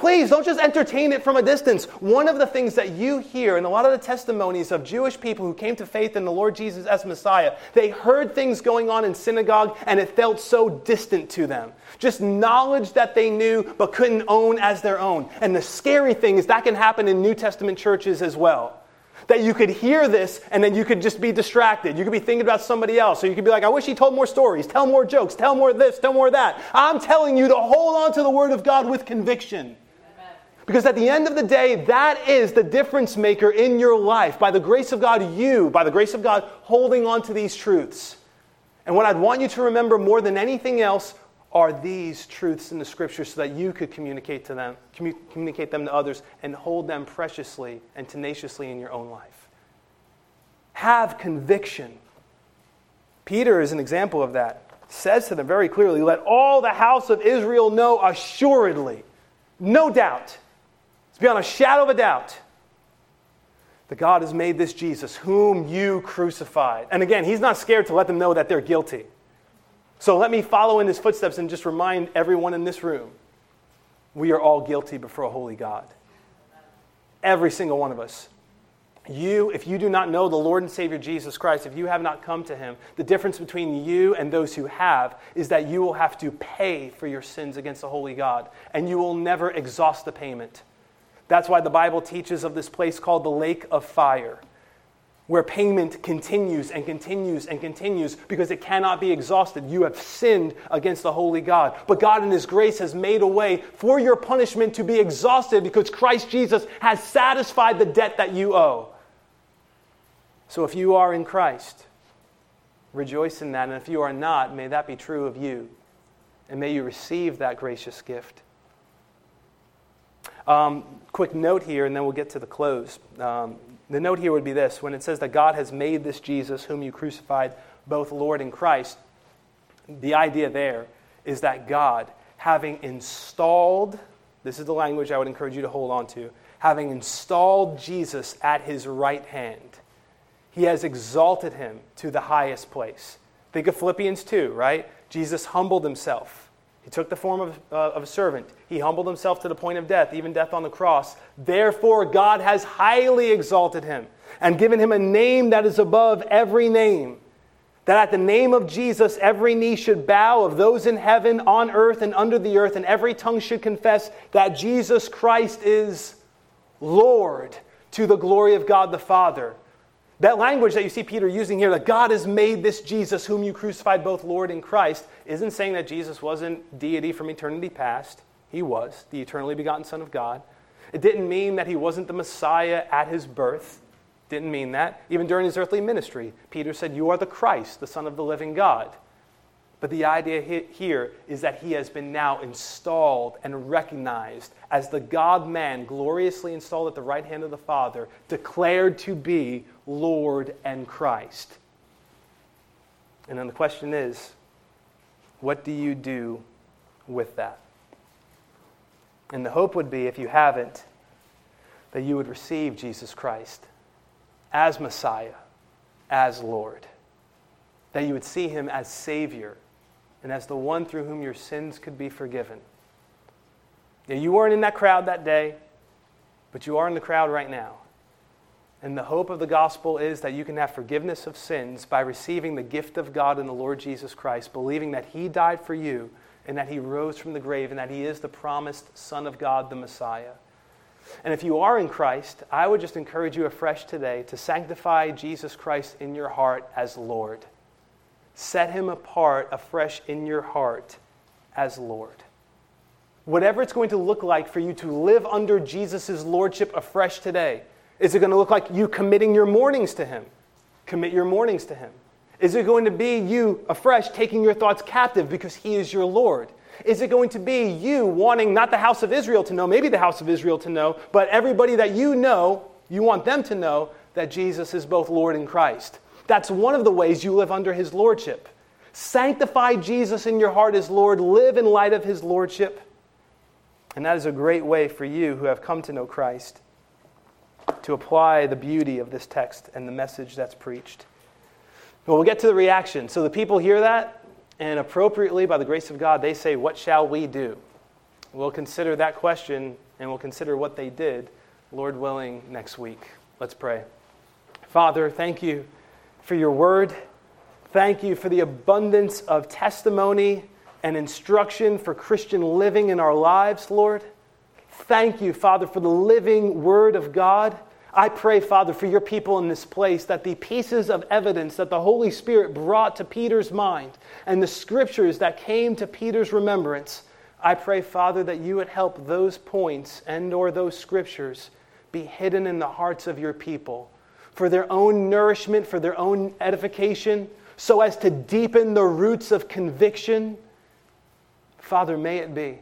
[SPEAKER 1] Please don't just entertain it from a distance. One of the things that you hear in a lot of the testimonies of Jewish people who came to faith in the Lord Jesus as Messiah, they heard things going on in synagogue and it felt so distant to them. Just knowledge that they knew but couldn't own as their own. And the scary thing is that can happen in New Testament churches as well that you could hear this and then you could just be distracted. You could be thinking about somebody else. Or you could be like, I wish he told more stories, tell more jokes, tell more this, tell more that. I'm telling you to hold on to the Word of God with conviction. Because at the end of the day, that is the difference maker in your life. By the grace of God, you, by the grace of God, holding on to these truths. And what I'd want you to remember more than anything else are these truths in the scripture so that you could communicate to them, commu- communicate them to others, and hold them preciously and tenaciously in your own life. Have conviction. Peter is an example of that. Says to them very clearly, Let all the house of Israel know assuredly, no doubt, beyond a shadow of a doubt that God has made this Jesus, whom you crucified. And again, he's not scared to let them know that they're guilty. So let me follow in his footsteps and just remind everyone in this room we are all guilty before a holy God. Every single one of us. You, if you do not know the Lord and Savior Jesus Christ, if you have not come to him, the difference between you and those who have is that you will have to pay for your sins against the holy God, and you will never exhaust the payment. That's why the Bible teaches of this place called the lake of fire, where payment continues and continues and continues because it cannot be exhausted. You have sinned against the holy God. But God, in His grace, has made a way for your punishment to be exhausted because Christ Jesus has satisfied the debt that you owe. So if you are in Christ, rejoice in that. And if you are not, may that be true of you. And may you receive that gracious gift. Um, quick note here, and then we'll get to the close. Um, the note here would be this when it says that God has made this Jesus, whom you crucified, both Lord and Christ, the idea there is that God, having installed, this is the language I would encourage you to hold on to, having installed Jesus at his right hand, he has exalted him to the highest place. Think of Philippians 2, right? Jesus humbled himself he took the form of, uh, of a servant. He humbled himself to the point of death, even death on the cross. Therefore, God has highly exalted him and given him a name that is above every name. That at the name of Jesus, every knee should bow of those in heaven, on earth, and under the earth, and every tongue should confess that Jesus Christ is Lord to the glory of God the Father. That language that you see Peter using here, that God has made this Jesus, whom you crucified, both Lord and Christ, isn't saying that Jesus wasn't deity from eternity past. He was, the eternally begotten Son of God. It didn't mean that he wasn't the Messiah at his birth. Didn't mean that. Even during his earthly ministry, Peter said, You are the Christ, the Son of the living God. But the idea here is that he has been now installed and recognized as the God man, gloriously installed at the right hand of the Father, declared to be Lord and Christ. And then the question is what do you do with that? And the hope would be, if you haven't, that you would receive Jesus Christ as Messiah, as Lord, that you would see him as Savior and as the one through whom your sins could be forgiven. Now, you weren't in that crowd that day, but you are in the crowd right now. And the hope of the gospel is that you can have forgiveness of sins by receiving the gift of God in the Lord Jesus Christ, believing that He died for you and that He rose from the grave and that He is the promised Son of God, the Messiah. And if you are in Christ, I would just encourage you afresh today to sanctify Jesus Christ in your heart as Lord. Set Him apart afresh in your heart as Lord. Whatever it's going to look like for you to live under Jesus' Lordship afresh today is it going to look like you committing your mornings to Him? Commit your mornings to Him. Is it going to be you afresh taking your thoughts captive because He is your Lord? Is it going to be you wanting not the house of Israel to know, maybe the house of Israel to know, but everybody that you know, you want them to know that Jesus is both Lord and Christ? That's one of the ways you live under His Lordship. Sanctify Jesus in your heart as Lord, live in light of His Lordship. And that is a great way for you who have come to know Christ to apply the beauty of this text and the message that's preached. Well, we'll get to the reaction. So the people hear that, and appropriately, by the grace of God, they say, What shall we do? We'll consider that question and we'll consider what they did, Lord willing, next week. Let's pray. Father, thank you for your word. Thank you for the abundance of testimony and instruction for Christian living in our lives, Lord. Thank you, Father, for the living word of God. I pray, Father, for your people in this place that the pieces of evidence that the Holy Spirit brought to Peter's mind and the scriptures that came to Peter's remembrance, I pray, Father, that you would help those points and or those scriptures be hidden in the hearts of your people for their own nourishment, for their own edification, so as to deepen the roots of conviction. Father, may it be.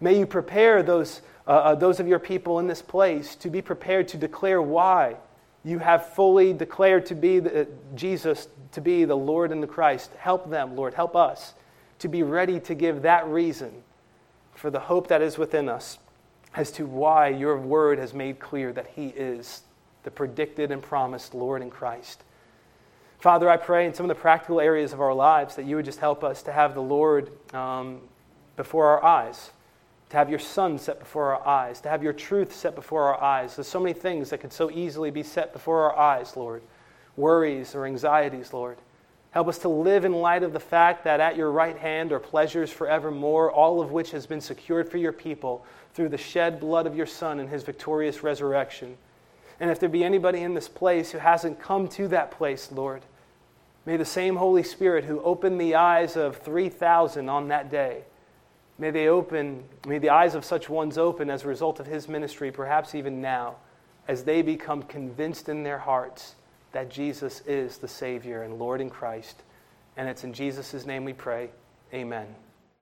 [SPEAKER 1] May you prepare those uh, uh, those of your people in this place to be prepared to declare why you have fully declared to be the, uh, Jesus to be the Lord and the Christ. Help them, Lord, help us to be ready to give that reason for the hope that is within us as to why your word has made clear that He is the predicted and promised Lord in Christ. Father, I pray in some of the practical areas of our lives that you would just help us to have the Lord um, before our eyes to have your Son set before our eyes, to have your truth set before our eyes. There's so many things that could so easily be set before our eyes, Lord. Worries or anxieties, Lord. Help us to live in light of the fact that at your right hand are pleasures forevermore, all of which has been secured for your people through the shed blood of your Son and his victorious resurrection. And if there be anybody in this place who hasn't come to that place, Lord, may the same Holy Spirit who opened the eyes of 3,000 on that day May they open, may the eyes of such ones open as a result of his ministry, perhaps even now, as they become convinced in their hearts that Jesus is the Savior and Lord in Christ. And it's in Jesus' name we pray. Amen.